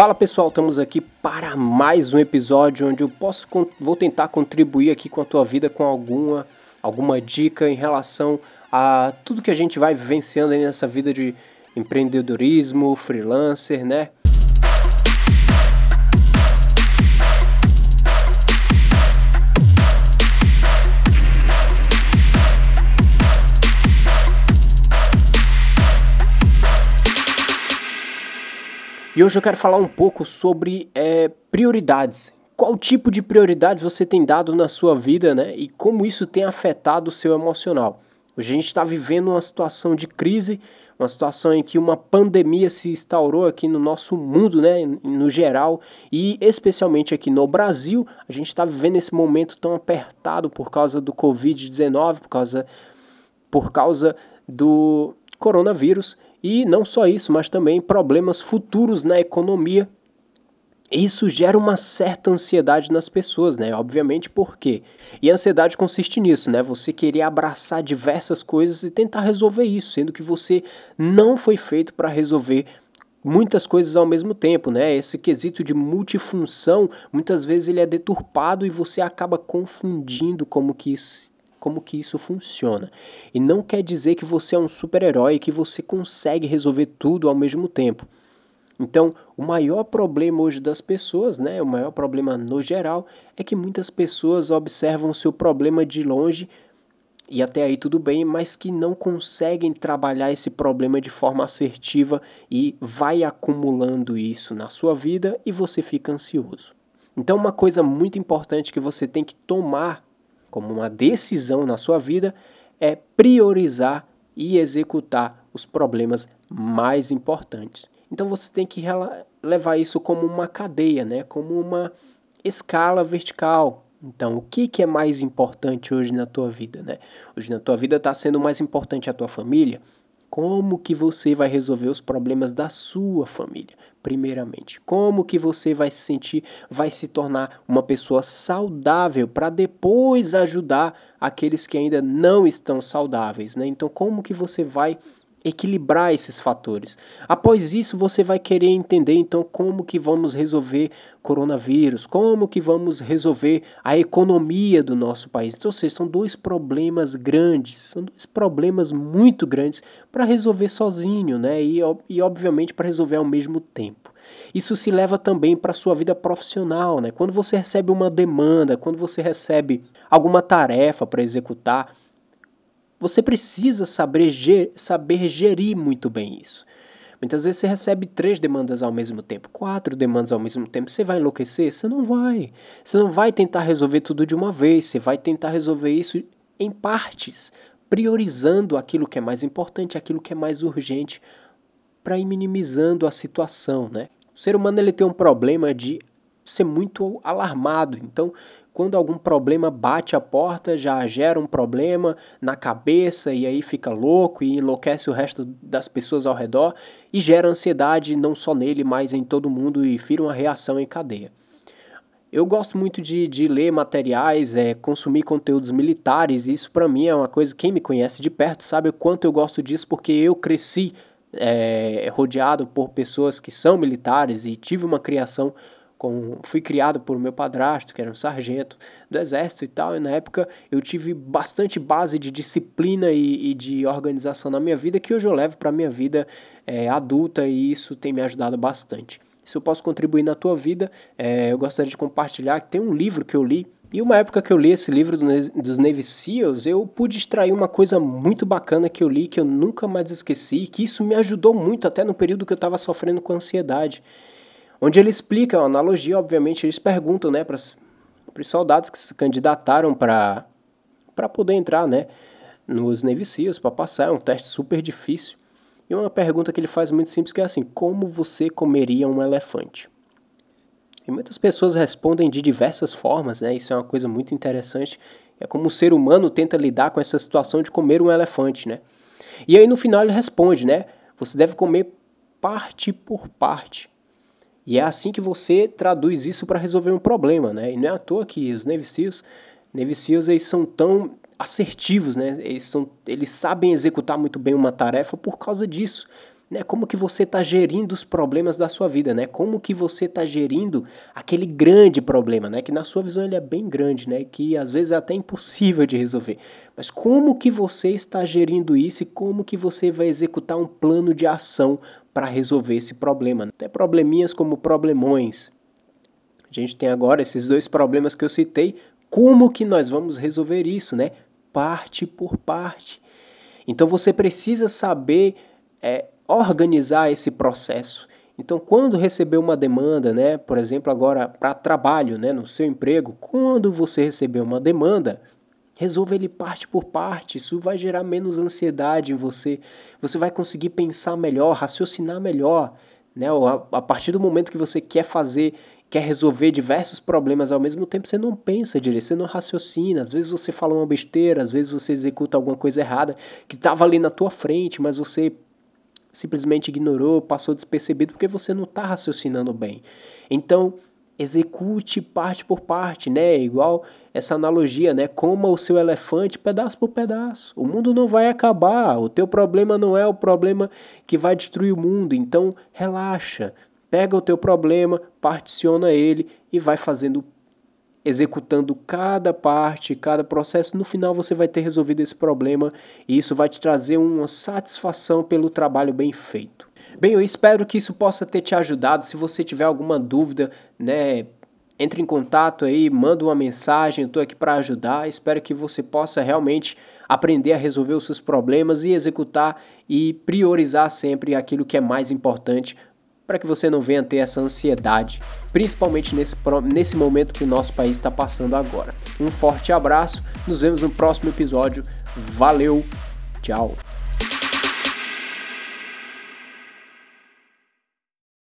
Fala pessoal, estamos aqui para mais um episódio onde eu posso vou tentar contribuir aqui com a tua vida com alguma alguma dica em relação a tudo que a gente vai vivenciando aí nessa vida de empreendedorismo, freelancer, né? E hoje eu quero falar um pouco sobre é, prioridades. Qual tipo de prioridade você tem dado na sua vida, né? E como isso tem afetado o seu emocional. Hoje a gente está vivendo uma situação de crise, uma situação em que uma pandemia se instaurou aqui no nosso mundo, né, no geral, e especialmente aqui no Brasil, a gente está vivendo esse momento tão apertado por causa do Covid-19, por causa, por causa do coronavírus. E não só isso, mas também problemas futuros na economia. Isso gera uma certa ansiedade nas pessoas, né? Obviamente, por quê? E a ansiedade consiste nisso, né? Você querer abraçar diversas coisas e tentar resolver isso, sendo que você não foi feito para resolver muitas coisas ao mesmo tempo, né? Esse quesito de multifunção, muitas vezes ele é deturpado e você acaba confundindo como que isso como que isso funciona. E não quer dizer que você é um super-herói e que você consegue resolver tudo ao mesmo tempo. Então, o maior problema hoje das pessoas, né, o maior problema no geral, é que muitas pessoas observam o seu problema de longe e até aí tudo bem, mas que não conseguem trabalhar esse problema de forma assertiva e vai acumulando isso na sua vida e você fica ansioso. Então, uma coisa muito importante que você tem que tomar como uma decisão na sua vida é priorizar e executar os problemas mais importantes. Então você tem que levar isso como uma cadeia, né? como uma escala vertical. Então, o que, que é mais importante hoje na tua vida? Né? Hoje na tua vida está sendo mais importante a tua família? Como que você vai resolver os problemas da sua família, primeiramente? Como que você vai se sentir, vai se tornar uma pessoa saudável para depois ajudar aqueles que ainda não estão saudáveis, né? Então, como que você vai equilibrar esses fatores. Após isso, você vai querer entender então como que vamos resolver coronavírus, como que vamos resolver a economia do nosso país. Então, ou seja, são dois problemas grandes, são dois problemas muito grandes para resolver sozinho, né? E, e obviamente para resolver ao mesmo tempo. Isso se leva também para a sua vida profissional, né? Quando você recebe uma demanda, quando você recebe alguma tarefa para executar, você precisa saber, saber gerir muito bem isso. Muitas vezes você recebe três demandas ao mesmo tempo, quatro demandas ao mesmo tempo. Você vai enlouquecer? Você não vai. Você não vai tentar resolver tudo de uma vez. Você vai tentar resolver isso em partes, priorizando aquilo que é mais importante, aquilo que é mais urgente, para ir minimizando a situação, né? O ser humano ele tem um problema de ser muito alarmado. Então, quando algum problema bate a porta, já gera um problema na cabeça e aí fica louco e enlouquece o resto das pessoas ao redor e gera ansiedade não só nele, mas em todo mundo e vira uma reação em cadeia. Eu gosto muito de, de ler materiais, é, consumir conteúdos militares, e isso para mim é uma coisa, quem me conhece de perto sabe o quanto eu gosto disso, porque eu cresci é, rodeado por pessoas que são militares e tive uma criação com, fui criado por meu padrasto, que era um sargento do exército e tal, e na época eu tive bastante base de disciplina e, e de organização na minha vida, que hoje eu levo para a minha vida é, adulta e isso tem me ajudado bastante. Se eu posso contribuir na tua vida, é, eu gostaria de compartilhar que tem um livro que eu li e uma época que eu li esse livro do, dos Navy SEALs, eu pude extrair uma coisa muito bacana que eu li, que eu nunca mais esqueci, que isso me ajudou muito até no período que eu estava sofrendo com ansiedade onde ele explica uma analogia, obviamente, eles perguntam, né, para os soldados que se candidataram para para poder entrar, né, nos Navy Seals, para passar, é um teste super difícil. E uma pergunta que ele faz muito simples que é assim: como você comeria um elefante? E muitas pessoas respondem de diversas formas, né? Isso é uma coisa muito interessante. É como o ser humano tenta lidar com essa situação de comer um elefante, né? E aí no final ele responde, né? Você deve comer parte por parte. E é assim que você traduz isso para resolver um problema, né? E não é à toa que os Navy Seals, Navy Seals eles são tão assertivos, né? Eles, são, eles sabem executar muito bem uma tarefa por causa disso. né? Como que você está gerindo os problemas da sua vida, né? Como que você está gerindo aquele grande problema, né? Que na sua visão ele é bem grande, né? Que às vezes é até impossível de resolver. Mas como que você está gerindo isso e como que você vai executar um plano de ação para resolver esse problema? Até probleminhas como problemões. A gente tem agora esses dois problemas que eu citei. Como que nós vamos resolver isso, né? Parte por parte. Então você precisa saber é, organizar esse processo. Então, quando receber uma demanda, né, por exemplo, agora para trabalho, né, no seu emprego, quando você receber uma demanda, resolva ele parte por parte. Isso vai gerar menos ansiedade em você. Você vai conseguir pensar melhor, raciocinar melhor, né? A partir do momento que você quer fazer, quer resolver diversos problemas ao mesmo tempo, você não pensa direito, você não raciocina. Às vezes você fala uma besteira, às vezes você executa alguma coisa errada que estava ali na tua frente, mas você simplesmente ignorou, passou despercebido porque você não está raciocinando bem. Então, execute parte por parte, né? Igual essa analogia, né? Coma o seu elefante pedaço por pedaço. O mundo não vai acabar. O teu problema não é o problema que vai destruir o mundo. Então, relaxa. Pega o teu problema, particiona ele e vai fazendo executando cada parte, cada processo, no final você vai ter resolvido esse problema e isso vai te trazer uma satisfação pelo trabalho bem feito. Bem, eu espero que isso possa ter te ajudado. Se você tiver alguma dúvida, né, entre em contato aí, manda uma mensagem, estou aqui para ajudar. Espero que você possa realmente aprender a resolver os seus problemas e executar e priorizar sempre aquilo que é mais importante para que você não venha ter essa ansiedade, principalmente nesse, nesse momento que o nosso país está passando agora. Um forte abraço, nos vemos no próximo episódio. Valeu, tchau!